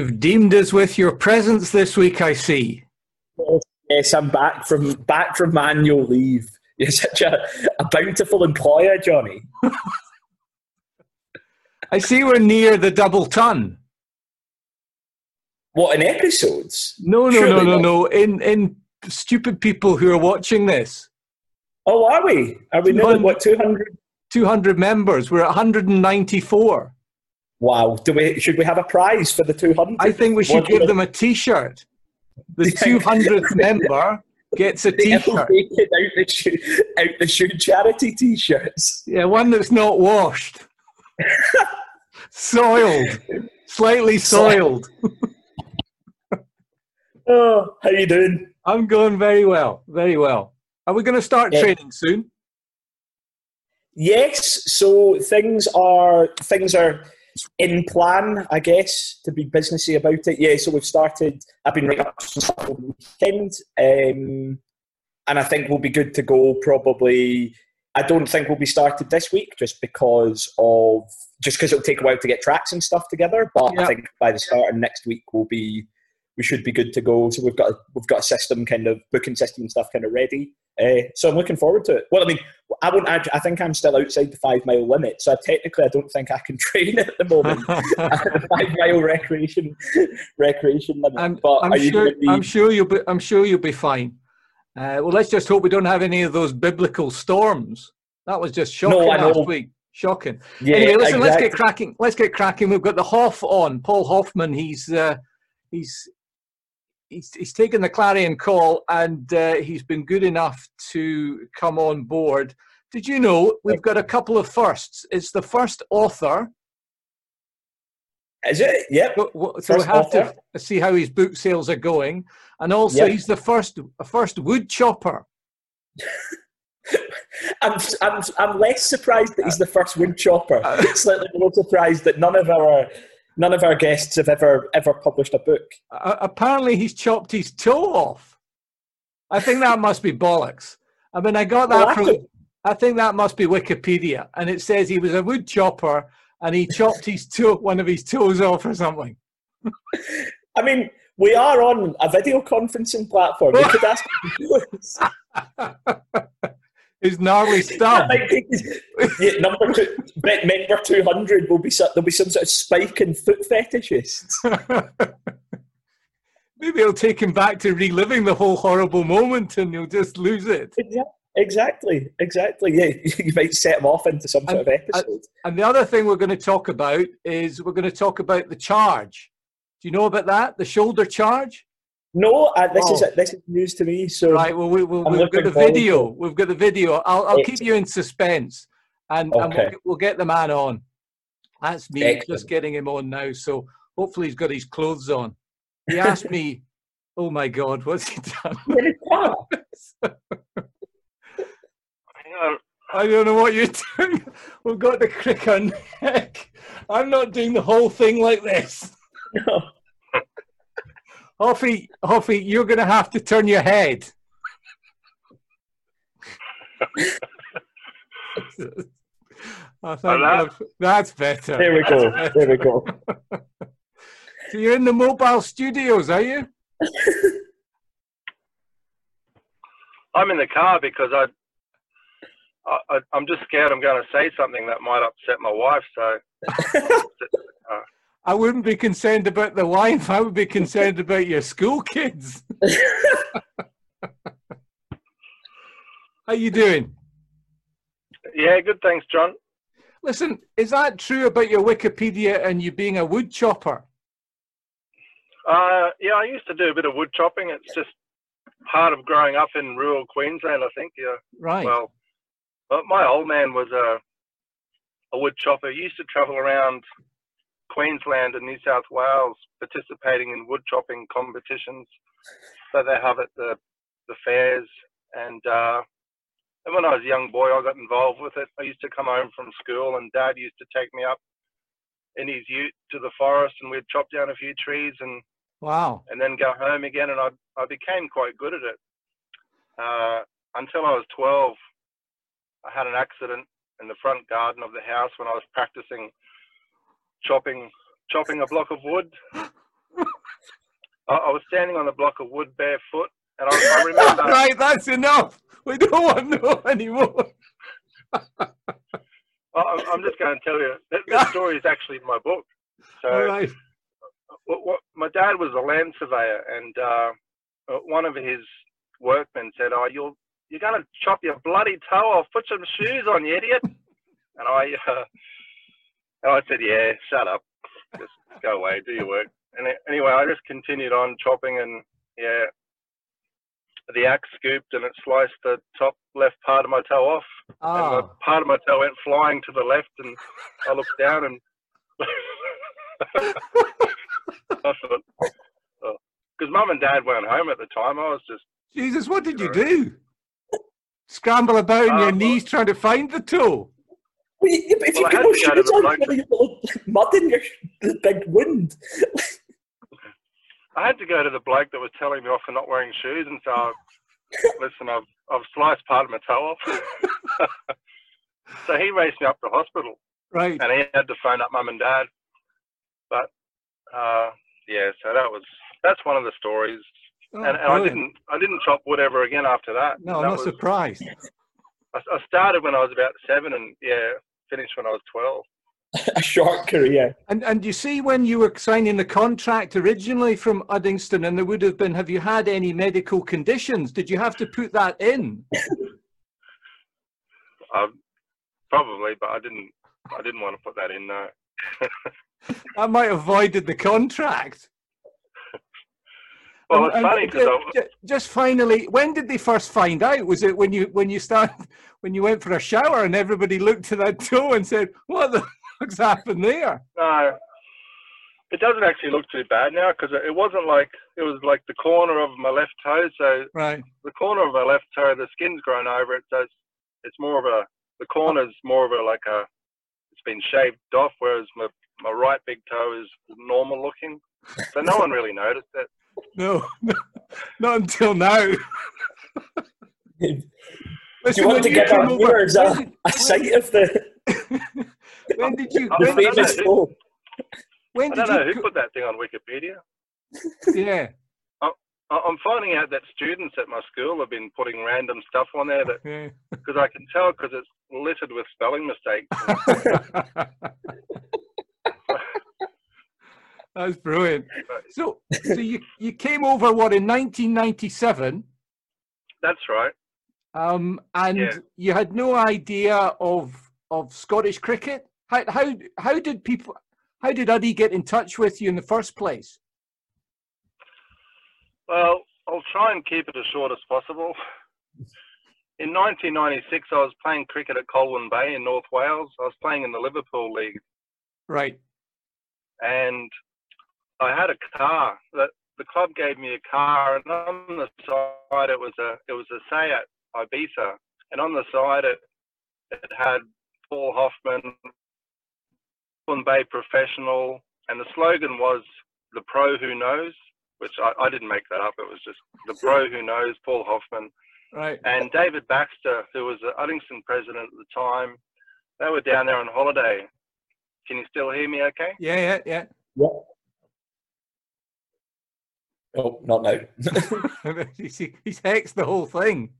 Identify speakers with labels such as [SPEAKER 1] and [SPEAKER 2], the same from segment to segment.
[SPEAKER 1] You've deemed us with your presence this week, I see.
[SPEAKER 2] Yes, I'm back from back from manual leave. You're such a, a bountiful employer, Johnny.
[SPEAKER 1] I see we're near the double ton.
[SPEAKER 2] What in episodes?
[SPEAKER 1] No, no, Surely no, no, not. no. In in stupid people who are watching this.
[SPEAKER 2] Oh, are we? Are we nearly what 200?
[SPEAKER 1] 200 members. We're at 194.
[SPEAKER 2] Wow. Do we should we have a prize for the 200?
[SPEAKER 1] I think we should what give them a t-shirt. The 200th member gets a t-shirt. Out
[SPEAKER 2] the, shoe, out the shoe charity t-shirts.
[SPEAKER 1] Yeah, one that's not washed. soiled. Slightly soiled.
[SPEAKER 2] oh, how are you doing?
[SPEAKER 1] I'm going very well. Very well. Are we going to start yeah. training soon?
[SPEAKER 2] Yes. So things are things are in plan, I guess, to be businessy about it. Yeah. So we've started. I've been writing up some stuff over the weekend, um, and I think we'll be good to go. Probably. I don't think we'll be started this week, just because of just because it'll take a while to get tracks and stuff together. But I think by the start of next week we'll be we should be good to go. So we've got a, we've got a system kind of booking system and stuff kind of ready. Uh, so I'm looking forward to it. Well, I mean, I won't. I, I think I'm still outside the five mile limit, so technically I don't think I can train at the moment. the five mile recreation recreation limit.
[SPEAKER 1] I'm, but I'm sure. Be... I'm sure you'll be. I'm sure you'll be fine. Uh, well, let's just hope we don't have any of those biblical storms. That was just shocking no, last week. Shocking. Yeah, anyway, listen. Exactly. Let's get cracking. Let's get cracking. We've got the Hoff on. Paul Hoffman. He's uh, he's he's, he's taken the clarion call and uh, he's been good enough to come on board. Did you know we've got a couple of firsts? It's the first author.
[SPEAKER 2] Is it? Yep.
[SPEAKER 1] So, so we have author. to see how his book sales are going, and also yep. he's the first first wood chopper.
[SPEAKER 2] I'm, I'm, I'm less surprised that he's the first wood chopper. Uh, Slightly more surprised that none of our none of our guests have ever ever published a book.
[SPEAKER 1] Uh, apparently, he's chopped his toe off. I think that must be bollocks. I mean, I got that well, from. I think that must be Wikipedia, and it says he was a wood chopper and he chopped his toe, one of his toes off or something.
[SPEAKER 2] I mean, we are on a video conferencing platform. We could ask
[SPEAKER 1] his gnarly stuff.
[SPEAKER 2] yeah, number two, member two hundred will be there'll be some sort of spike in foot fetishists.
[SPEAKER 1] Maybe it'll take him back to reliving the whole horrible moment, and he'll just lose it.
[SPEAKER 2] Exactly, exactly. Yeah, you might set him off into some sort of episode.
[SPEAKER 1] And the other thing we're going to talk about is we're going to talk about the charge. Do you know about that? The shoulder charge?
[SPEAKER 2] No, uh, this oh. is this is news to me. So
[SPEAKER 1] right, well, we, we, have got the video. We've got the video. I'll, I'll keep you in suspense, and, okay. and we'll, we'll, get the man on. That's me Excellent. just getting him on now. So hopefully he's got his clothes on. He asked me, "Oh my God, what's he done?" I don't know what you're doing. We've got the crick on neck. I'm not doing the whole thing like this. No. Hoffy, Hoffy, you're going to have to turn your head. I think that, that's better.
[SPEAKER 2] There we go. Better. There we go.
[SPEAKER 1] so you're in the mobile studios, are you?
[SPEAKER 3] I'm in the car because I, I, I'm just scared I'm going to say something that might upset my wife. So
[SPEAKER 1] I wouldn't be concerned about the wife. I would be concerned about your school kids. How you doing?
[SPEAKER 3] Yeah, good. Thanks, John.
[SPEAKER 1] Listen, is that true about your Wikipedia and you being a wood chopper?
[SPEAKER 3] Uh, yeah, I used to do a bit of wood chopping. It's just part of growing up in rural Queensland, I think. Yeah.
[SPEAKER 1] Right.
[SPEAKER 3] Well, my old man was a a wood chopper. He used to travel around Queensland and New South Wales participating in wood chopping competitions. So they have at the the fairs, and uh, and when I was a young boy, I got involved with it. I used to come home from school, and Dad used to take me up in his ute to the forest, and we'd chop down a few trees, and
[SPEAKER 1] wow,
[SPEAKER 3] and then go home again. And I I became quite good at it uh, until I was 12. I had an accident in the front garden of the house when I was practicing chopping chopping a block of wood. I, I was standing on the block of wood barefoot, and I, I remember.
[SPEAKER 1] right, that's enough. We don't want to know anymore.
[SPEAKER 3] I'm just going to tell you that, that story is actually in my book. So, right. What, what, my dad was a land surveyor, and uh, one of his workmen said, "Oh, you're you're going to chop your bloody toe off. Put some shoes on, you idiot." And I uh, and I said, "Yeah, shut up. Just go away, do your work." And anyway, I just continued on chopping, and yeah, the axe scooped and it sliced the top left part of my toe off. Oh. And the part of my toe went flying to the left, and I looked down and I thought, because oh. mum and dad weren't home at the time. I was just
[SPEAKER 1] Jesus. What did you do? Scramble about on uh, your knees trying to find the toe.
[SPEAKER 2] Wait, if well, you get no shoes on, you mud in your big wind.
[SPEAKER 3] I had to go to the bloke that was telling me off for not wearing shoes, and so, listen, I've I've sliced part of my toe off. so he raced me up to hospital.
[SPEAKER 1] Right.
[SPEAKER 3] And he had to phone up mum and dad. But uh, yeah, so that was that's one of the stories. Oh, and, and I didn't I didn't chop wood ever again after that.
[SPEAKER 1] No, I'm not was, surprised.
[SPEAKER 3] I, I started when I was about seven, and yeah, finished when I was twelve.
[SPEAKER 2] a short career.
[SPEAKER 1] And and you see, when you were signing the contract originally from Uddingston, and there would have been, have you had any medical conditions? Did you have to put that in?
[SPEAKER 3] um, probably, but I didn't. I didn't want to put that in. No.
[SPEAKER 1] I might have avoided the contract.
[SPEAKER 3] Well, it's funny
[SPEAKER 1] because just finally, when did they first find out? Was it when you when you started when you went for a shower and everybody looked at that toe and said, "What the fuck's happened there?
[SPEAKER 3] No, it doesn't actually look too bad now because it wasn't like it was like the corner of my left toe. So
[SPEAKER 1] right,
[SPEAKER 3] the corner of my left toe, the skin's grown over it, so it's, it's more of a the corner's more of a like a it's been shaved off, whereas my my right big toe is normal looking. So no one really noticed it.
[SPEAKER 1] No, not until now.
[SPEAKER 2] Listen, you want to get that over, a, a sight of the
[SPEAKER 1] when did you? When, did
[SPEAKER 3] you, when did I don't know you, who put that thing on Wikipedia.
[SPEAKER 1] Yeah.
[SPEAKER 3] I'm finding out that students at my school have been putting random stuff on there that because I can tell because it's littered with spelling mistakes.
[SPEAKER 1] That's brilliant. So, so you you came over what in 1997?
[SPEAKER 3] That's right.
[SPEAKER 1] Um, and yeah. you had no idea of of Scottish cricket? How how how did people how did Uddy get in touch with you in the first place?
[SPEAKER 3] Well, I'll try and keep it as short as possible. In 1996, I was playing cricket at Colwyn Bay in North Wales. I was playing in the Liverpool League.
[SPEAKER 1] Right.
[SPEAKER 3] And I had a car. That the club gave me a car, and on the side it was a it was a Seat Ibiza, and on the side it it had Paul Hoffman, Colwyn Bay Professional, and the slogan was "The Pro Who Knows," which I, I didn't make that up. It was just "The Pro Who Knows." Paul Hoffman,
[SPEAKER 1] right?
[SPEAKER 3] And David Baxter, who was the Uddingston president at the time, they were down there on holiday. Can you still hear me? Okay?
[SPEAKER 1] Yeah, yeah, yeah.
[SPEAKER 2] Yeah. Oh, not now.
[SPEAKER 1] he's, he's hexed the whole thing.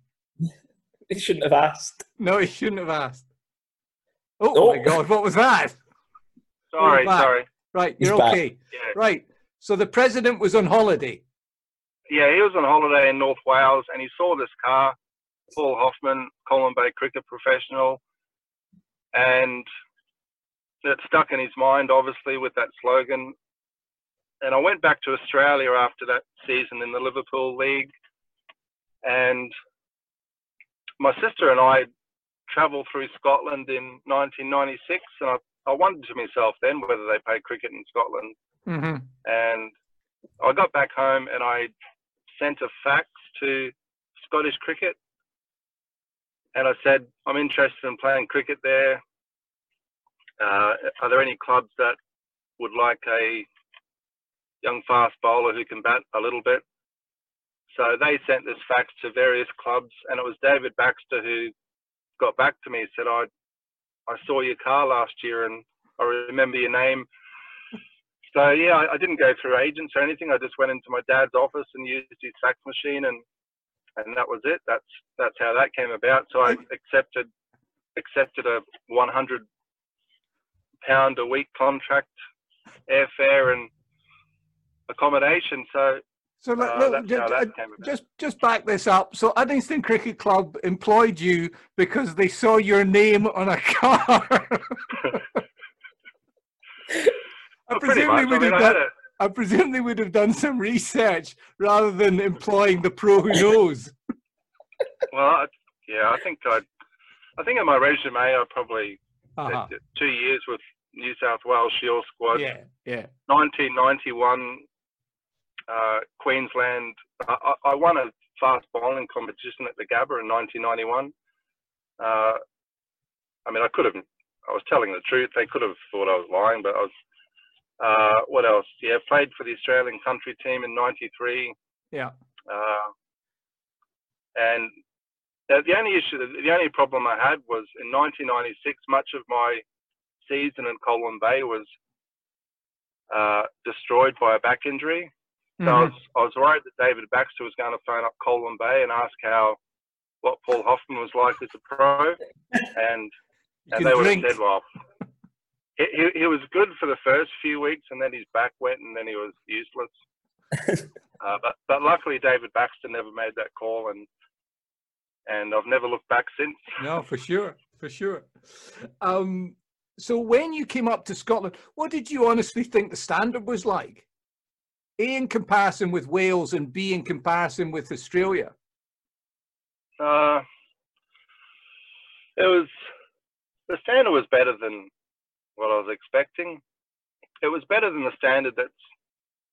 [SPEAKER 2] He shouldn't have asked.
[SPEAKER 1] No, he shouldn't have asked. Oh, oh, my God, what was that?
[SPEAKER 3] Sorry, sorry.
[SPEAKER 1] Right, you're He's okay. Yeah. Right. So the president was on holiday.
[SPEAKER 3] Yeah, he was on holiday in North Wales and he saw this car, Paul Hoffman, Colwyn Bay cricket professional, and it stuck in his mind, obviously, with that slogan. And I went back to Australia after that season in the Liverpool League, and my sister and I travelled through Scotland in 1996, and I, I wondered to myself then whether they play cricket in Scotland.
[SPEAKER 1] Mm-hmm.
[SPEAKER 3] And I got back home and I sent a fax to Scottish cricket, and I said I'm interested in playing cricket there. Uh, are there any clubs that would like a young fast bowler who can bat a little bit? So they sent this fax to various clubs, and it was David Baxter who got back to me and said, I, I saw your car last year and I remember your name. so yeah, I, I, didn't go through agents or anything. I just went into my dad's office and used his fax machine, and and that was it. That's that's how that came about. So I accepted accepted a 100 pound a week contract, airfare and accommodation. So
[SPEAKER 1] so look, uh, just, uh, just, just back this up. So Uddingston Cricket Club employed you because they saw your name on a car. I presume they would have done. I presume they would have done some research rather than employing the pro who knows.
[SPEAKER 3] well, yeah, I think I, I think in my resume I probably uh-huh. two years with New South Wales Shield squad.
[SPEAKER 1] Yeah, yeah.
[SPEAKER 3] 1991 uh, Queensland. I, I, won a fast bowling competition at the Gabba in 1991. Uh, I mean, I could have. I was telling the truth. They could have thought I was lying, but I was. Uh, what else? Yeah, played for the Australian country team in '93.
[SPEAKER 1] Yeah.
[SPEAKER 3] Uh, and the only issue, the only problem I had was in 1996. Much of my season in Colwyn Bay was uh, destroyed by a back injury. So mm-hmm. I was I was worried that David Baxter was going to phone up Colwyn Bay and ask how what Paul Hoffman was like as a pro, and and they would have said, well, he, he, he was good for the first few weeks, and then his back went, and then he was useless. uh, but but luckily David Baxter never made that call, and and I've never looked back since.
[SPEAKER 1] No, for sure, for sure. Um, so when you came up to Scotland, what did you honestly think the standard was like? A in comparison with Wales and B in comparison with Australia?
[SPEAKER 3] Uh, it was the standard was better than what I was expecting. It was better than the standard that's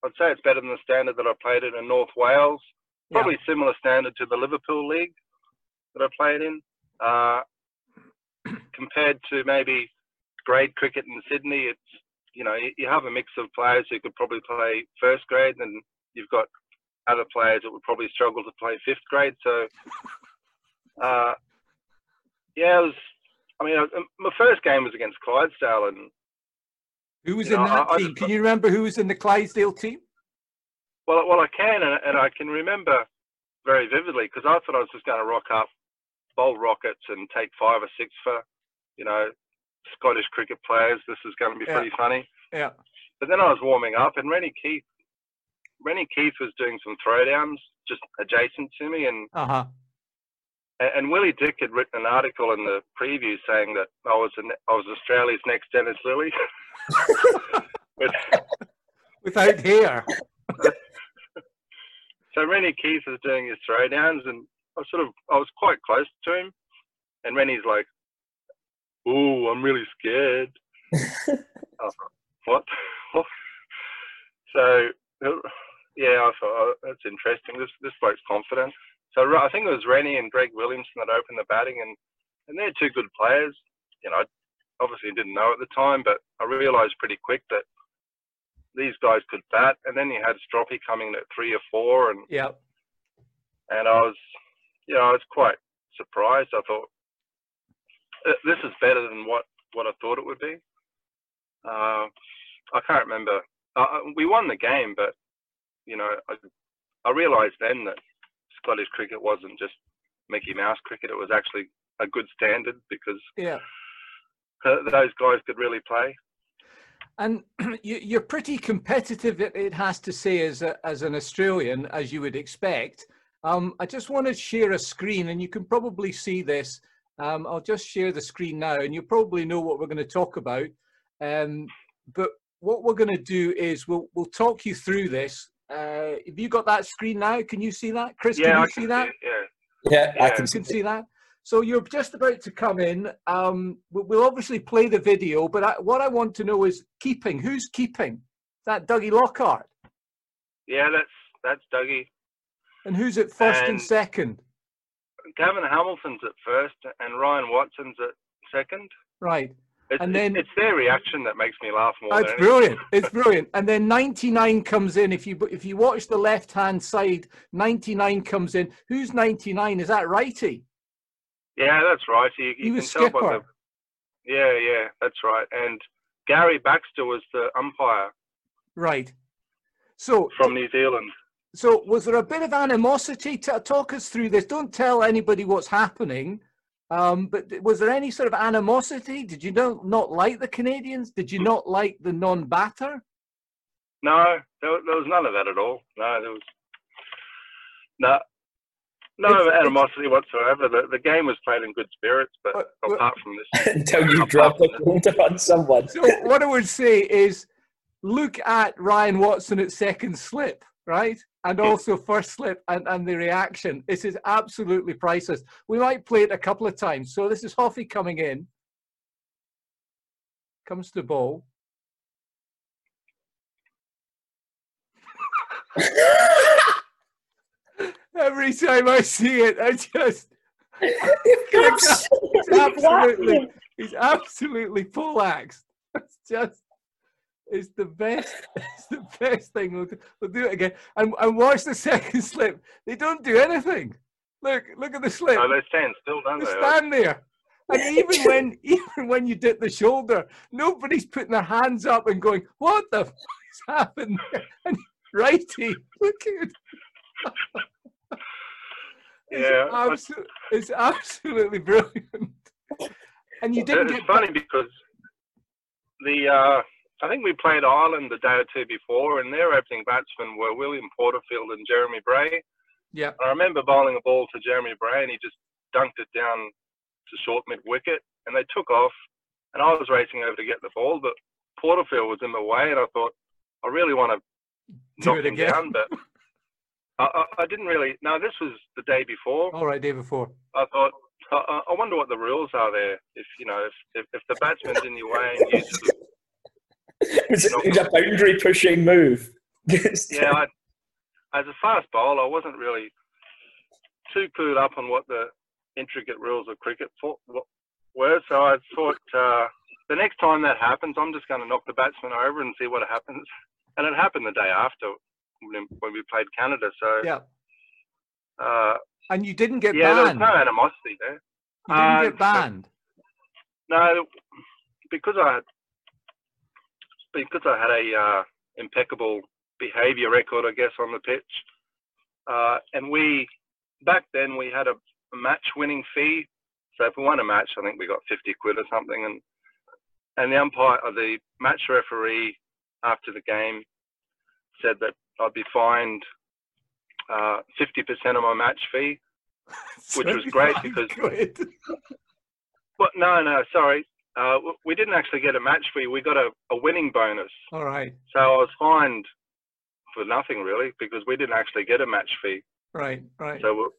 [SPEAKER 3] I'd say it's better than the standard that I played in in North Wales. Probably yeah. similar standard to the Liverpool League that I played in. Uh, compared to maybe grade cricket in Sydney, it's you know, you have a mix of players who could probably play first grade, and you've got other players that would probably struggle to play fifth grade. So, uh, yeah, it was. I mean, my first game was against Clydesdale, and
[SPEAKER 1] who was in know, that I, team? I, can you remember who was in the Clydesdale team?
[SPEAKER 3] Well, well, I can, and, and I can remember very vividly because I thought I was just going to rock up, bowl rockets, and take five or six for, you know, Scottish cricket players. This is going to be yeah. pretty funny.
[SPEAKER 1] Yeah.
[SPEAKER 3] But then I was warming up, and Rennie Keith, Rennie Keith was doing some throwdowns just adjacent to me, and
[SPEAKER 1] uh-huh.
[SPEAKER 3] and, and Willie Dick had written an article in the preview saying that I was an, I was Australia's next Dennis Lillee.
[SPEAKER 1] With, Without hair.
[SPEAKER 3] so Rennie Keith is doing his throwdowns, and I sort of I was quite close to him, and Rennie's like, oh, I'm really scared. oh, what? so, yeah, I thought, oh, that's interesting. This this bloke's confident. So I think it was Rennie and Greg Williamson that opened the batting, and, and they're two good players. You know, I obviously didn't know at the time, but I realised pretty quick that these guys could bat. And then you had Stroppy coming in at three or four, and
[SPEAKER 1] yeah,
[SPEAKER 3] and I was, you know, I was quite surprised. I thought, this is better than what, what I thought it would be. Uh, I can't remember. Uh, uh, we won the game, but you know, I, I realised then that Scottish cricket wasn't just Mickey Mouse cricket. It was actually a good standard because
[SPEAKER 1] yeah,
[SPEAKER 3] those guys could really play.
[SPEAKER 1] And you're pretty competitive, it has to say, as a, as an Australian, as you would expect. Um, I just want to share a screen, and you can probably see this. Um, I'll just share the screen now and you probably know what we're going to talk about. Um, but what we're going to do is we'll, we'll talk you through this. Uh, have you got that screen now? Can you see that? Chris,
[SPEAKER 3] yeah,
[SPEAKER 1] can you
[SPEAKER 3] I
[SPEAKER 1] see that?
[SPEAKER 3] yeah.
[SPEAKER 2] yeah,
[SPEAKER 1] I can, can see that. So you're just about to come in. Um, we'll obviously play the video, but I, what I want to know is keeping. Who's keeping? That Dougie Lockhart?
[SPEAKER 3] Yeah, that's that's Dougie.
[SPEAKER 1] And who's at first and, and second?
[SPEAKER 3] Gavin Hamilton's at first and Ryan Watson's at second.
[SPEAKER 1] Right.
[SPEAKER 3] It's,
[SPEAKER 1] and then
[SPEAKER 3] it's their reaction that makes me laugh more.
[SPEAKER 1] It's brilliant. It's brilliant. And then 99 comes in. If you if you watch the left hand side, 99 comes in. Who's 99? Is that righty?
[SPEAKER 3] Yeah, that's right. You, you
[SPEAKER 1] he was skipper. The,
[SPEAKER 3] yeah, yeah, that's right. And Gary Baxter was the umpire.
[SPEAKER 1] Right. So
[SPEAKER 3] from New Zealand.
[SPEAKER 1] So was there a bit of animosity? to talk us through this. Don't tell anybody what's happening. Um, but was there any sort of animosity? Did you not, not like the Canadians? Did you not like the non-batter?
[SPEAKER 3] No, there, there was none of that at all. No, there was no, no it's, animosity it's, whatsoever. The, the game was played in good spirits, but, but apart from this,
[SPEAKER 2] until you drop the quarter on someone.
[SPEAKER 1] So what I would say is, look at Ryan Watson at second slip, right? and also first slip and, and the reaction. This is absolutely priceless. We might play it a couple of times. So this is Hoffy coming in. Comes to ball. Every time I see it, I just he's absolutely he's absolutely full axed. It's just it's the best. It's the best thing. We'll do, we'll do it again. And, and watch the second slip. They don't do anything. Look, look at the slip.
[SPEAKER 3] Oh, they stand still, don't
[SPEAKER 1] they? They stand there. And even when even when you dip the shoulder, nobody's putting their hands up and going, "What the f- is happening?" And righty, look at it.
[SPEAKER 3] it's yeah,
[SPEAKER 1] absolutely, it's absolutely brilliant. And you didn't.
[SPEAKER 3] It's funny because the uh, I think we played Ireland the day or two before, and their opening batsmen were William Porterfield and Jeremy Bray.
[SPEAKER 1] Yeah.
[SPEAKER 3] I remember bowling a ball to Jeremy Bray, and he just dunked it down to short mid wicket, and they took off, and I was racing over to get the ball, but Porterfield was in the way, and I thought I really want to knock him again. down, but I, I, I, didn't really. No, this was the day before.
[SPEAKER 1] All right, day before.
[SPEAKER 3] I thought. I, I wonder what the rules are there. If you know, if, if, if the batsman's in your way and you sort of
[SPEAKER 2] it's, it's a boundary pushing move.
[SPEAKER 3] yeah, I, as a fast bowler, I wasn't really too clued up on what the intricate rules of cricket for, were. So I thought uh, the next time that happens, I'm just going to knock the batsman over and see what happens. And it happened the day after when we played Canada. So
[SPEAKER 1] yeah.
[SPEAKER 3] Uh,
[SPEAKER 1] and you didn't get
[SPEAKER 3] yeah,
[SPEAKER 1] banned.
[SPEAKER 3] there was no animosity there.
[SPEAKER 1] You didn't uh, get banned.
[SPEAKER 3] No, because I because I had a uh, impeccable behaviour record, I guess, on the pitch. Uh, and we back then we had a, a match winning fee. So if we won a match, I think we got 50 quid or something. And and the umpire, or the match referee, after the game, said that I'd be fined uh, 50% of my match fee, which was great because. But no, no, sorry. Uh, we didn't actually get a match fee. We got a, a winning bonus.
[SPEAKER 1] All right.
[SPEAKER 3] So I was fined for nothing really because we didn't actually get a match fee.
[SPEAKER 1] Right. Right.
[SPEAKER 3] So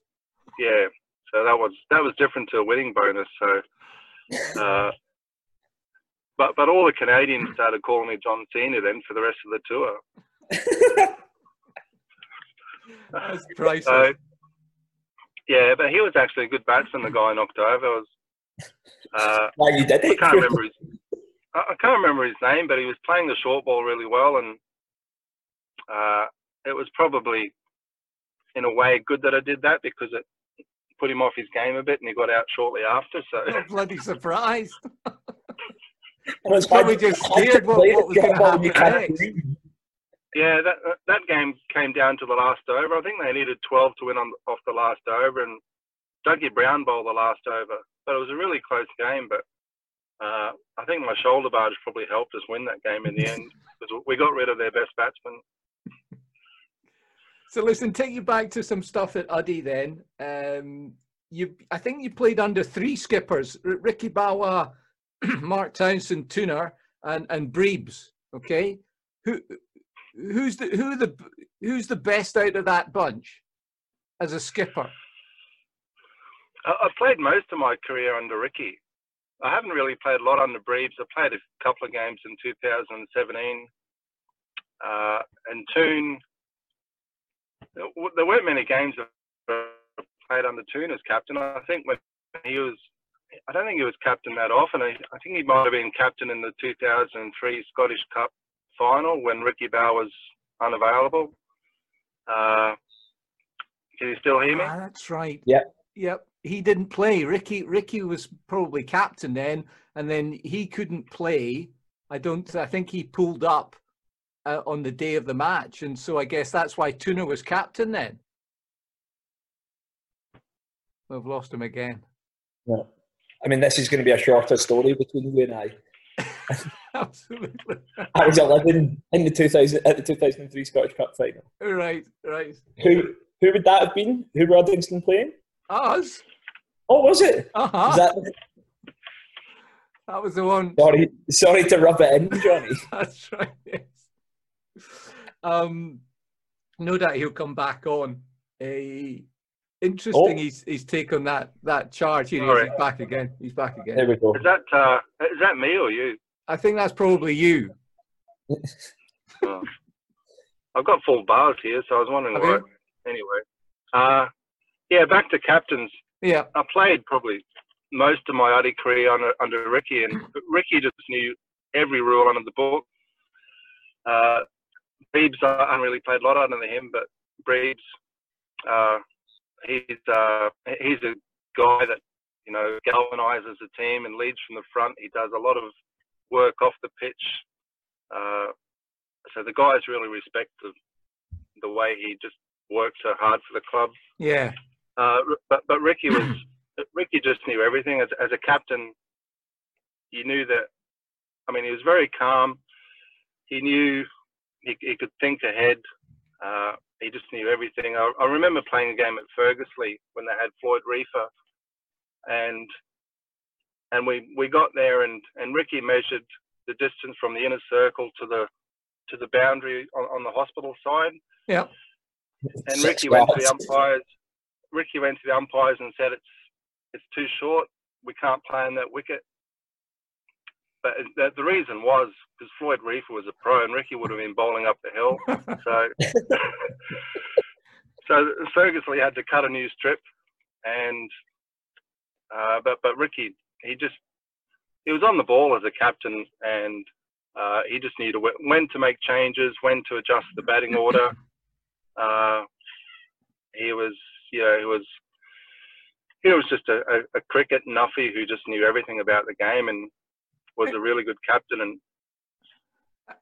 [SPEAKER 3] yeah. So that was that was different to a winning bonus. So. Uh, but but all the Canadians started calling me John Cena then for the rest of the
[SPEAKER 1] tour. That's priceless. So,
[SPEAKER 3] yeah, but he was actually a good batsman. The guy knocked over. was
[SPEAKER 2] uh, Why you did
[SPEAKER 3] it? I can't remember his. I can't remember his name, but he was playing the short ball really well, and uh, it was probably, in a way, good that I did that because it put him off his game a bit, and he got out shortly after. So
[SPEAKER 1] oh, bloody surprised. I was probably just scared what, what was going to happen next.
[SPEAKER 3] Yeah, that that game came down to the last over. I think they needed 12 to win on off the last over, and Dougie Brown bowled the last over but it was a really close game. But uh, I think my shoulder barge probably helped us win that game in the end because we got rid of their best batsman.
[SPEAKER 1] So listen, take you back to some stuff at Uddy then. Um, you, I think you played under three skippers: R- Ricky Bawa, Mark Townsend, Tuner, and and Breebs. Okay, who who's the who the who's the best out of that bunch as a skipper?
[SPEAKER 3] I played most of my career under Ricky. I haven't really played a lot under Breebs. I played a couple of games in 2017. Uh, and Toon, there weren't many games I played under Toon as captain. I think when he was, I don't think he was captain that often. I, I think he might have been captain in the 2003 Scottish Cup final when Ricky Bowe was unavailable. Uh, can you still hear me?
[SPEAKER 1] Ah, that's right.
[SPEAKER 2] Yep.
[SPEAKER 1] Yep he didn't play. Ricky Ricky was probably captain then, and then he couldn't play. I don't. I think he pulled up uh, on the day of the match, and so I guess that's why Tuna was captain then. We've lost him again.
[SPEAKER 2] Yeah. I mean, this is going to be a shorter story between you and I.
[SPEAKER 1] Absolutely.
[SPEAKER 2] I was 11 in the 2000 at the 2003 Scottish Cup final.
[SPEAKER 1] Right, right.
[SPEAKER 2] Who who would that have been? Who were Uddingston playing?
[SPEAKER 1] Us.
[SPEAKER 2] Oh, was it?
[SPEAKER 1] Uh-huh. That... that was the one.
[SPEAKER 2] Sorry, sorry to rub it in, Johnny.
[SPEAKER 1] That's right. Yes. Um, no doubt he'll come back on. A interesting. Oh. He's he's taken that that charge. Here he is. He's back again. He's back again.
[SPEAKER 2] There we go.
[SPEAKER 3] Is that uh, is that me or you?
[SPEAKER 1] I think that's probably you.
[SPEAKER 3] oh. I've got full bars here, so I was wondering why. Anyway, uh, yeah, back to captains.
[SPEAKER 1] Yeah,
[SPEAKER 3] I played probably most of my Uddy career under, under Ricky, and Ricky just knew every rule under the book. Uh, Breebs, I haven't really played a lot under him, but Breebs, uh, he's uh, he's a guy that you know galvanizes the team and leads from the front. He does a lot of work off the pitch. Uh, so the guys really respect the, the way he just works so hard for the club.
[SPEAKER 1] Yeah.
[SPEAKER 3] Uh, but but Ricky was Ricky just knew everything as as a captain. He knew that. I mean, he was very calm. He knew he, he could think ahead. Uh, he just knew everything. I, I, remember playing a game at Ferguslie when they had Floyd Reifer, and and we we got there and and Ricky measured the distance from the inner circle to the to the boundary on, on the hospital side.
[SPEAKER 1] Yeah.
[SPEAKER 3] And Ricky went to the umpires. Ricky went to the umpires and said it's it's too short. We can't play in that wicket. But the, the reason was because Floyd Reifer was a pro and Ricky would have been bowling up the hill. so so Ferguson had to cut a new strip, and uh, but but Ricky he just he was on the ball as a captain, and uh, he just needed when to make changes, when to adjust the batting order. Uh, he was, you know, he was he was just a, a, a cricket nuffy who just knew everything about the game and was a really good captain and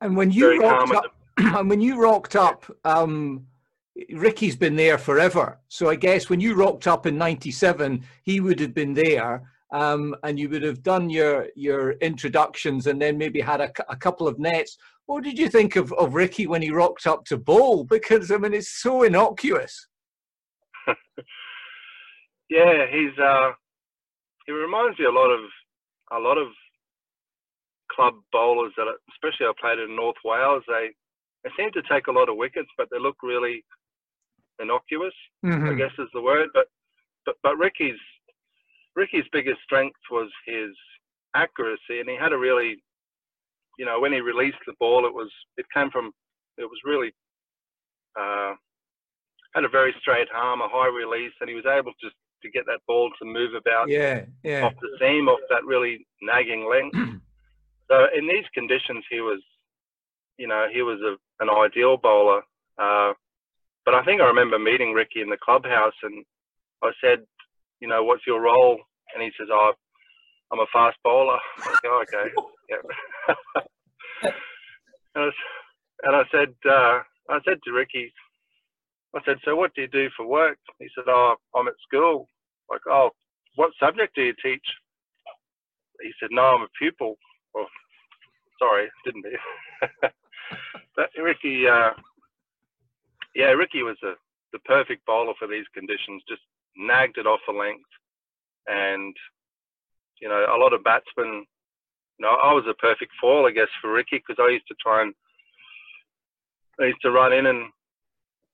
[SPEAKER 1] and when you rocked up, and when you rocked up um, Ricky's been there forever. So I guess when you rocked up in '97, he would have been there um, and you would have done your your introductions and then maybe had a, a couple of nets. What did you think of, of Ricky when he rocked up to bowl? Because I mean, it's so innocuous.
[SPEAKER 3] Yeah, he's uh, he reminds me a lot of a lot of club bowlers that, especially I played in North Wales. They they seem to take a lot of wickets, but they look really innocuous. Mm-hmm. I guess is the word. But but but Ricky's Ricky's biggest strength was his accuracy, and he had a really, you know, when he released the ball, it was it came from, it was really, uh, had a very straight arm, a high release, and he was able to to get that ball to move about
[SPEAKER 1] yeah, yeah.
[SPEAKER 3] off the seam, off that really nagging length. so in these conditions, he was, you know, he was a, an ideal bowler. Uh, but I think I remember meeting Ricky in the clubhouse, and I said, you know, what's your role? And he says, oh, I'm a fast bowler. I like, oh, okay. Yeah. and, I, and I said, uh, I said to Ricky, I said, so what do you do for work? He said, oh, I'm at school. Like, oh, what subject do you teach? He said, no, I'm a pupil. Well, sorry, didn't he? but Ricky, uh, yeah, Ricky was a, the perfect bowler for these conditions. Just nagged it off a length, and you know a lot of batsmen. You know, I was a perfect foil, I guess, for Ricky because I used to try and I used to run in and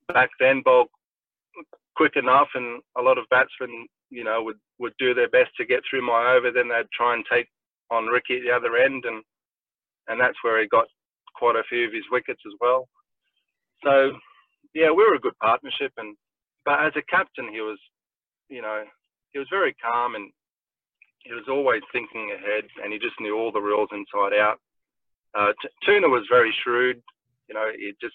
[SPEAKER 3] back then bowl quick enough, and a lot of batsmen, you know, would would do their best to get through my over. Then they'd try and take on Ricky at the other end, and and that's where he got quite a few of his wickets as well. So yeah, we were a good partnership, and but as a captain, he was you know, he was very calm and he was always thinking ahead and he just knew all the rules inside out. Uh, Tuna was very shrewd. You know, he just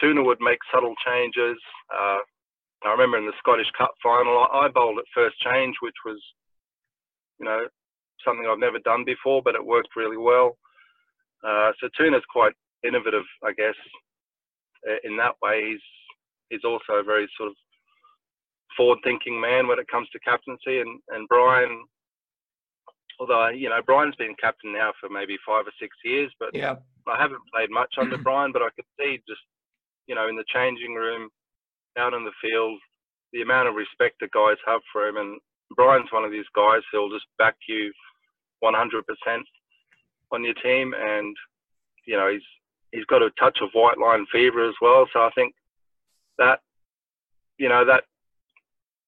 [SPEAKER 3] Tuna would make subtle changes. Uh, I remember in the Scottish Cup final, I, I bowled at first change, which was, you know, something I've never done before, but it worked really well. Uh, so Tuna's quite innovative, I guess. In that way, he's he's also a very sort of forward-thinking man when it comes to captaincy. And and Brian, although you know Brian's been captain now for maybe five or six years, but
[SPEAKER 1] yeah,
[SPEAKER 3] I haven't played much under Brian, but I could see just you know in the changing room, out in the field, the amount of respect the guys have for him. And Brian's one of these guys who'll just back you 100% on your team, and you know he's he's got a touch of white line fever as well. So I think that you know that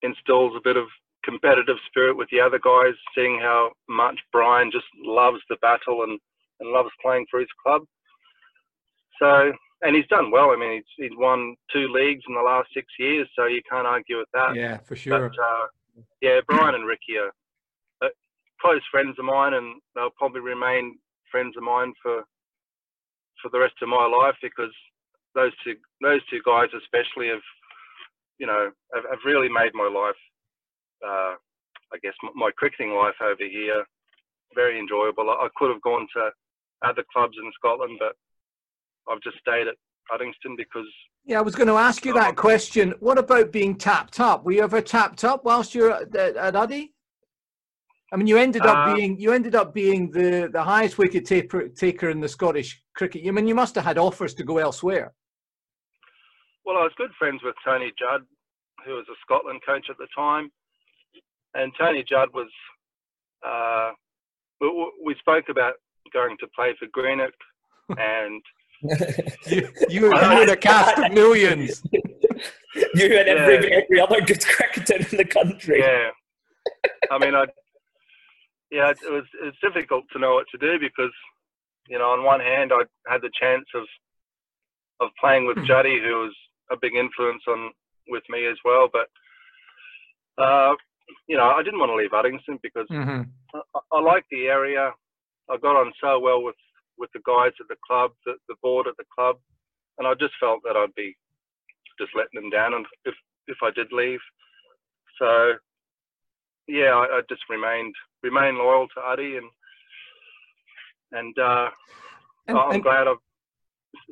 [SPEAKER 3] instills a bit of competitive spirit with the other guys, seeing how much Brian just loves the battle and, and loves playing for his club. So, and he's done well. I mean, he's, he's won two leagues in the last six years, so you can't argue with that.
[SPEAKER 1] Yeah, for sure.
[SPEAKER 3] But, uh, yeah, Brian and Ricky are, are close friends of mine, and they'll probably remain friends of mine for for the rest of my life because those two those two guys especially have you know have, have really made my life uh, I guess my cricketing life over here very enjoyable. I could have gone to other clubs in Scotland, but I've just stayed at Uddingston because.
[SPEAKER 1] Yeah, I was going to ask you that question. What about being tapped up? Were you ever tapped up whilst you're at, at Uddy? I mean, you ended up uh, being you ended up being the, the highest wicket taker, taker in the Scottish cricket. I mean, you must have had offers to go elsewhere.
[SPEAKER 3] Well, I was good friends with Tony Judd, who was a Scotland coach at the time, and Tony Judd was. Uh, we, we spoke about going to play for Greenock, and
[SPEAKER 1] you, you, you were the cast of millions.
[SPEAKER 2] you and yeah. every every other good cricketer in the country.
[SPEAKER 3] Yeah, I mean, I yeah, it was it was difficult to know what to do because you know, on one hand, I had the chance of of playing with hmm. Juddy, who was a big influence on with me as well. But uh, you know, I didn't want to leave Uddingston because mm-hmm. I, I like the area. I got on so well with with the guys at the club, the, the board at the club, and I just felt that I'd be just letting them down if if I did leave. So yeah, I, I just remained remained loyal to Uddy and and, uh, and I'm and, glad I've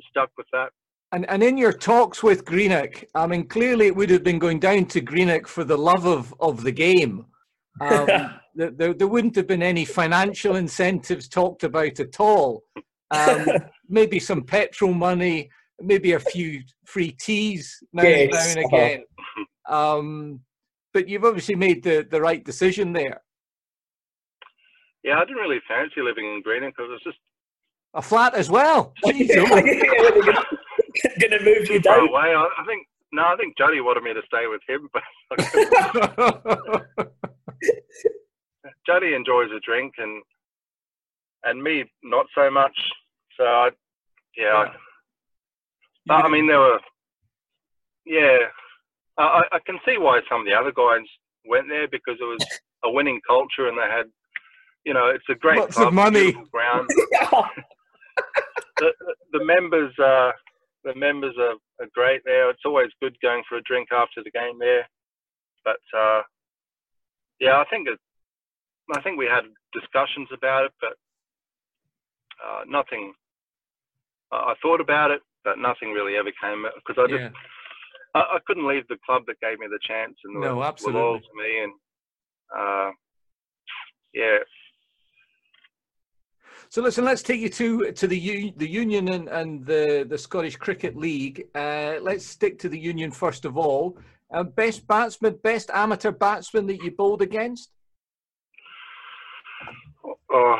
[SPEAKER 3] stuck with that.
[SPEAKER 1] And, and in your talks with Greenock, I mean, clearly it would have been going down to Greenock for the love of, of the game. Um, there, there wouldn't have been any financial incentives talked about at all. Um, maybe some petrol money, maybe a few free teas now, yes. now and again. Um, but you've obviously made the, the right decision there.
[SPEAKER 3] Yeah, I didn't really fancy living in Greenock because it's just
[SPEAKER 1] a flat as well. Jeez,
[SPEAKER 2] gonna move you down.
[SPEAKER 3] Away. I, I think no, I think Juddy wanted me to stay with him, but Juddy enjoys a drink and and me not so much. So I, yeah, yeah. I, I mean there were, yeah, I, I can see why some of the other guys went there because it was a winning culture and they had you know, it's a great
[SPEAKER 1] Lots of money.
[SPEAKER 3] ground. the, the members, uh, the members are, are great there. It's always good going for a drink after the game there. But uh, yeah, I think it, I think we had discussions about it, but uh, nothing. I thought about it, but nothing really ever came because I just yeah. I, I, couldn't leave the club that gave me the chance and
[SPEAKER 1] no,
[SPEAKER 3] were,
[SPEAKER 1] absolutely.
[SPEAKER 3] were loyal to me and uh, yeah,
[SPEAKER 1] so listen, let's take you to to the the Union and, and the the Scottish Cricket League. Uh, let's stick to the Union first of all. Uh, best batsman, best amateur batsman that you bowled against.
[SPEAKER 3] Oh,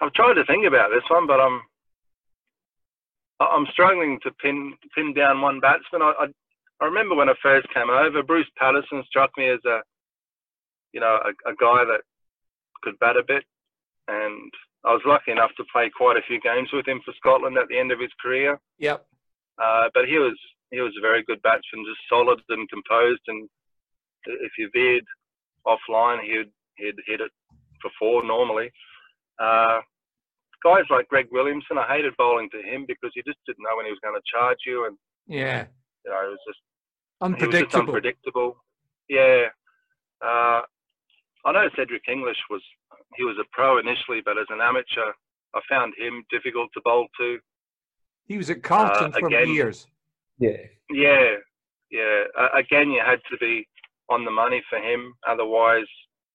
[SPEAKER 3] I'm trying to think about this one, but I'm I'm struggling to pin pin down one batsman. I, I, I remember when I first came over, Bruce Patterson struck me as a you know a, a guy that could bat a bit, and I was lucky enough to play quite a few games with him for Scotland at the end of his career.
[SPEAKER 1] Yep.
[SPEAKER 3] Uh, but he was he was a very good batsman, just solid and composed. And if you veered offline, he'd he'd hit it for four normally. Uh, guys like Greg Williamson, I hated bowling to him because he just didn't know when he was going to charge you, and
[SPEAKER 1] yeah,
[SPEAKER 3] you know, it was just
[SPEAKER 1] unpredictable.
[SPEAKER 3] Just unpredictable. Yeah. Uh, I know Cedric English was he was a pro initially, but as an amateur, I found him difficult to bowl to.
[SPEAKER 1] He was at Carlton uh, for years.
[SPEAKER 2] Yeah.
[SPEAKER 3] Yeah, yeah. Uh, again, you had to be on the money for him, otherwise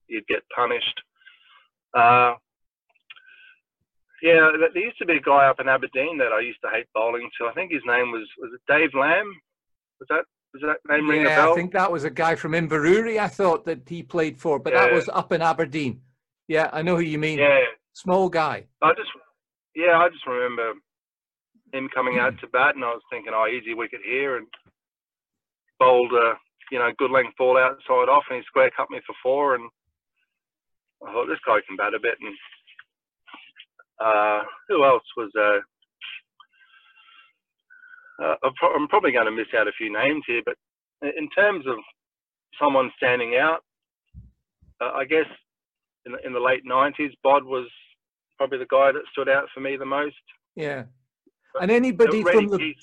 [SPEAKER 3] you'd get punished. Uh, yeah, there used to be a guy up in Aberdeen that I used to hate bowling to. I think his name was was it Dave Lamb? Was that was that name yeah, ring a bell?
[SPEAKER 1] I think that was a guy from Inverurie. I thought that he played for, but yeah. that was up in Aberdeen. Yeah, I know who you mean.
[SPEAKER 3] Yeah,
[SPEAKER 1] small guy.
[SPEAKER 3] I just yeah, I just remember him coming out to bat, and I was thinking, oh, easy wicket here, and bowled a you know good length ball outside off, and he square cut me for four, and I thought this guy can bat a bit, and uh, who else was uh, uh, I'm probably going to miss out a few names here, but in terms of someone standing out, uh, I guess in the, in the late 90s, Bod was probably the guy that stood out for me the most.
[SPEAKER 1] Yeah. And anybody from the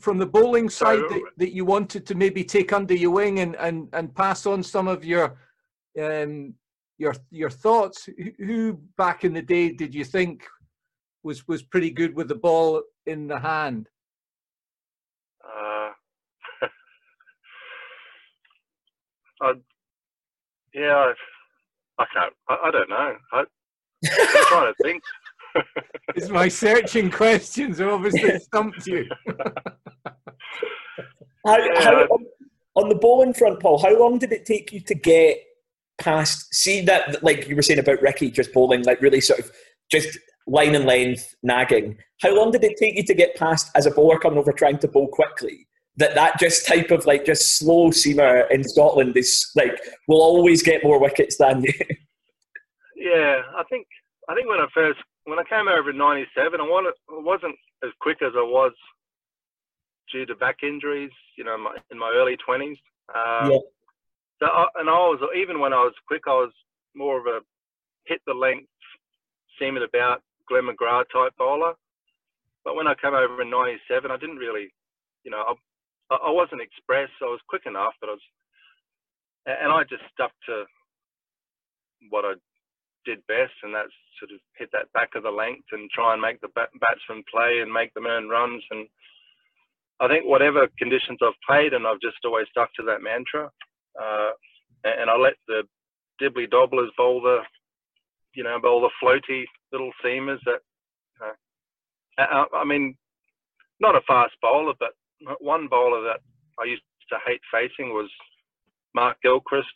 [SPEAKER 1] from the bowling side that, that you wanted to maybe take under your wing and, and, and pass on some of your um, your your thoughts. Who back in the day did you think was was pretty good with the ball in the hand?
[SPEAKER 3] Uh, I, yeah, I, I can't. I, I, don't know. I, I'm trying to think.
[SPEAKER 1] It's my searching questions obviously stumped you.
[SPEAKER 2] how, yeah. how, on the bowling front, Paul, how long did it take you to get past see that like you were saying about Ricky just bowling like really sort of just line and length nagging. How long did it take you to get past as a bowler coming over trying to bowl quickly? That that just type of like just slow seamer in Scotland is like will always get more wickets than you.
[SPEAKER 3] Yeah, I think I think when I first when I came over in '97, I wasn't as quick as I was due to back injuries. You know, in my, in my early 20s. Um, yeah. So, I, and I was even when I was quick, I was more of a hit the length, seam it about Glenn McGrath type bowler. But when I came over in '97, I didn't really, you know, I, I wasn't express. I was quick enough, but I was, and I just stuck to what I did best, and that's sort of hit that back of the length and try and make the batsmen play and make them earn runs. And I think whatever conditions I've played, and I've just always stuck to that mantra. Uh, and I let the dibbly dobblers bowl the, you know, bowl the floaty little seamers that, I, I mean, not a fast bowler, but one bowler that I used to hate facing was Mark Gilchrist.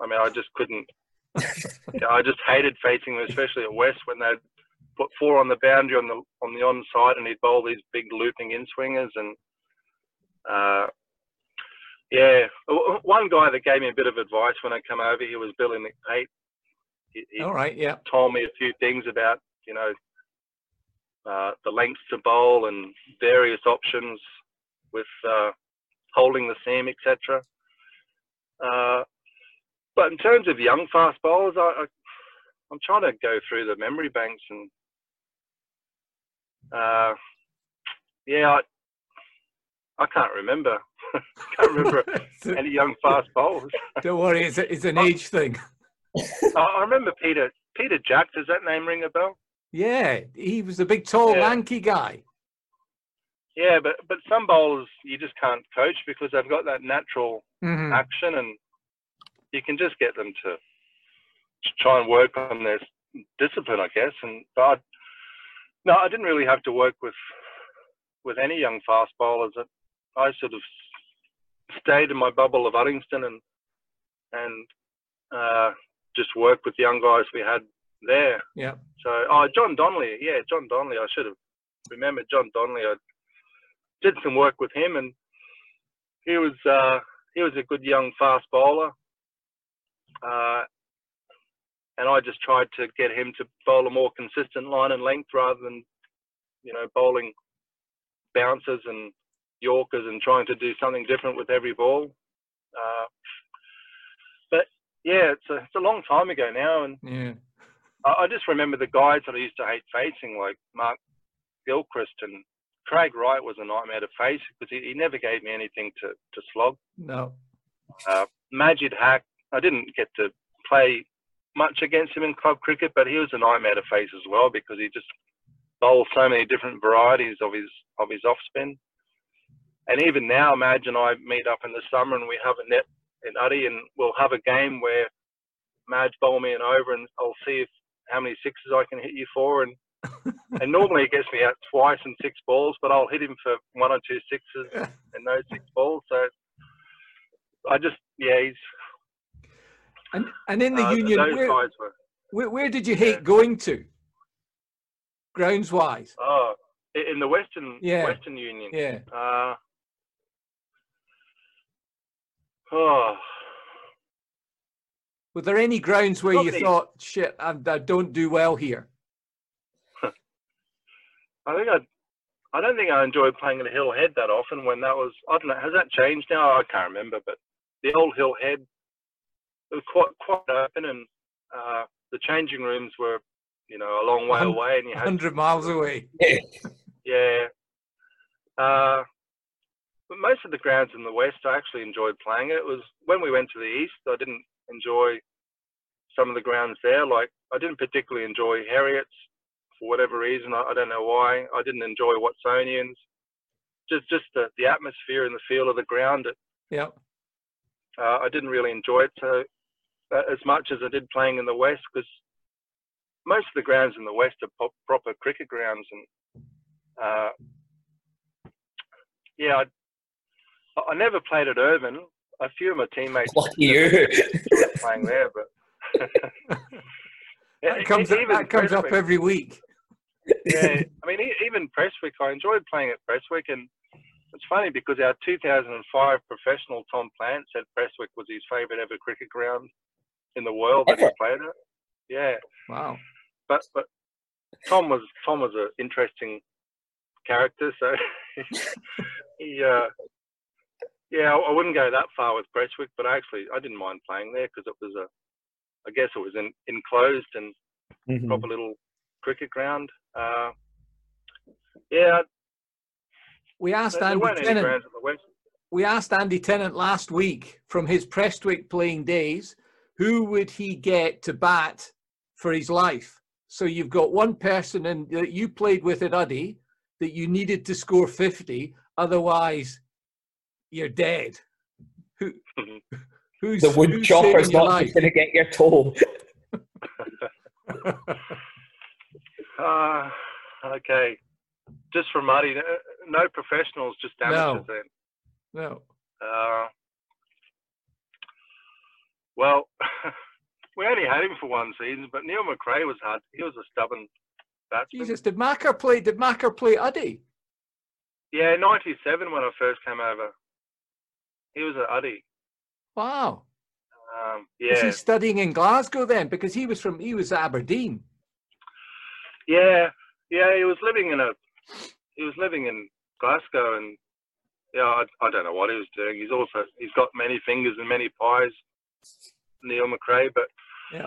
[SPEAKER 3] I mean, I just couldn't. you know, I just hated facing them, especially at West when they'd put four on the boundary on the on the onside, and he'd bowl these big looping in swingers, and uh, yeah, one guy that gave me a bit of advice when I come over here was Billy McPate.
[SPEAKER 1] He, he All right, yeah.
[SPEAKER 3] Told me a few things about you know uh, the lengths to bowl and various options with uh, holding the seam, etc. Uh, but in terms of young fast bowlers, I, I, am trying to go through the memory banks and uh, yeah, I, I can't remember. can't remember any young fast bowlers.
[SPEAKER 1] Don't worry, it's, a, it's an age thing.
[SPEAKER 3] I remember Peter Peter Jack. Does that name ring a bell?
[SPEAKER 1] Yeah, he was a big, tall, yeah. lanky guy.
[SPEAKER 3] Yeah, but but some bowlers you just can't coach because they've got that natural mm-hmm. action, and you can just get them to try and work on their discipline, I guess. And but no, I didn't really have to work with with any young fast bowlers. I sort of stayed in my bubble of Uddingston and and uh, just worked with the young guys we had there.
[SPEAKER 1] Yeah.
[SPEAKER 3] So, oh, John Donnelly, yeah, John Donnelly. I should have remembered John Donnelly. I did some work with him, and he was uh, he was a good young fast bowler. Uh, and I just tried to get him to bowl a more consistent line and length rather than, you know, bowling bouncers and Yorkers and trying to do something different with every ball. Uh, but yeah, it's a, it's a long time ago now, and
[SPEAKER 1] yeah.
[SPEAKER 3] I, I, just remember the guys that I used to hate facing, like Mark Gilchrist and Craig Wright was a nightmare to face because he, he never gave me anything to, to slog.
[SPEAKER 1] No.
[SPEAKER 3] Uh, Majid Haq, I didn't get to play much against him in club cricket, but he was a nightmare to face as well because he just bowl so many different varieties of his of his off spin. And even now, imagine I meet up in the summer and we have a net in Uddy and we'll have a game where Madge bowl me an over and I'll see if how many sixes I can hit you for and and normally he gets me out twice in six balls, but I'll hit him for one or two sixes and no six balls. So I just yeah he's
[SPEAKER 1] and and in the uh, union where, were, where, where did you hate yeah. going to grounds wise?
[SPEAKER 3] Oh, in the Western yeah. Western Union.
[SPEAKER 1] Yeah. Uh,
[SPEAKER 3] oh.
[SPEAKER 1] Were there any grounds where you thought, shit, I, I, don't do well here?
[SPEAKER 3] I think I, I don't think I enjoyed playing at Hillhead that often. When that was, I don't know, has that changed now? I can't remember, but the old Hillhead was quite quite open, and uh, the changing rooms were, you know, a long way away, and you
[SPEAKER 1] had hundred miles away.
[SPEAKER 3] yeah. Uh, but most of the grounds in the west, I actually enjoyed playing it. It was when we went to the east, I didn't enjoy some of the grounds there. Like I didn't particularly enjoy Heriot's for whatever reason. I, I don't know why. I didn't enjoy Watsonians. Just just the, the atmosphere and the feel of the ground. It,
[SPEAKER 1] yeah.
[SPEAKER 3] Uh, I didn't really enjoy it so, as much as I did playing in the west because most of the grounds in the west are po- proper cricket grounds and uh, yeah, I, I never played at Irvine a few of my teammates
[SPEAKER 1] you.
[SPEAKER 3] playing there, but
[SPEAKER 1] that comes, even that comes up every week.
[SPEAKER 3] yeah, I mean, even Prestwick, I enjoyed playing at Prestwick, and it's funny because our 2005 professional Tom Plant said Prestwick was his favourite ever cricket ground in the world that he played at. Yeah.
[SPEAKER 1] Wow.
[SPEAKER 3] But but Tom was Tom was an interesting character, so he uh, yeah, I wouldn't go that far with Prestwick, but actually I didn't mind playing there because it was a, I guess it was an enclosed and mm-hmm. proper little cricket ground. Uh, yeah.
[SPEAKER 1] We asked there, Andy there Tennant. We asked Andy Tennant last week from his Prestwick playing days, who would he get to bat for his life? So you've got one person in, that you played with at Uddy that you needed to score 50, otherwise you're dead. Who,
[SPEAKER 2] who's the wood chopper's not going to get your toe?
[SPEAKER 3] uh, okay, just for Muddy, no professionals, just amateurs
[SPEAKER 1] no. then. No.
[SPEAKER 3] Uh, well, we only had him for one season, but Neil McRae was hard. He was a stubborn batsman.
[SPEAKER 1] Jesus, did Macker play? Did Macker play Uddy?
[SPEAKER 3] Yeah, '97 when I first came over. He was at Uddy.
[SPEAKER 1] Wow.
[SPEAKER 3] Um, yeah.
[SPEAKER 1] Was he studying in Glasgow then? Because he was from he was Aberdeen.
[SPEAKER 3] Yeah, yeah. He was living in a he was living in Glasgow, and yeah, I, I don't know what he was doing. He's also he's got many fingers and many pies, Neil McRae. But
[SPEAKER 1] yeah,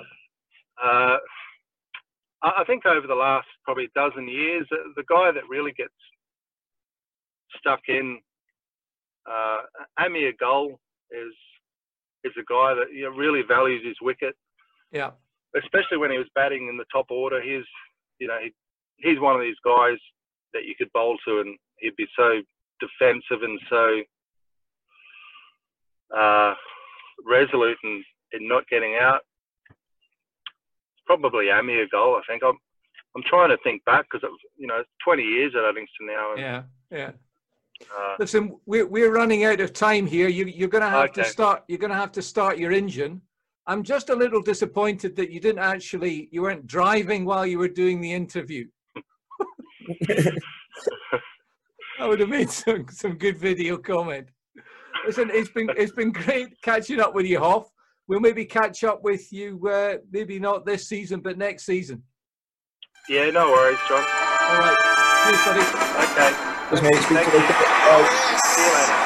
[SPEAKER 3] uh, I, think over the last probably dozen years, the, the guy that really gets stuck in uh, Amir Gull is is a guy that you know, really values his wicket.
[SPEAKER 1] Yeah.
[SPEAKER 3] Especially when he was batting in the top order, he's you know he, he's one of these guys that you could bowl to, and he'd be so defensive and so uh, resolute in, in not getting out. Probably Amir Gull, I think. I'm I'm trying to think back because you know 20 years at Uddingston now.
[SPEAKER 1] yeah, yeah. Uh, Listen, we're we're running out of time here. You you're going to have okay. to start. You're going to have to start your engine. I'm just a little disappointed that you didn't actually. You weren't driving while you were doing the interview. that would have made some some good video comment. Listen, it's been it's been great catching up with you, Hoff. We'll maybe catch up with you. Uh, maybe not this season, but next season.
[SPEAKER 3] Yeah, no worries, John.
[SPEAKER 1] All right. Cheers, buddy.
[SPEAKER 3] Okay.
[SPEAKER 2] Thanks, mate. Speak to you later. Bye.
[SPEAKER 3] See you later. Bye.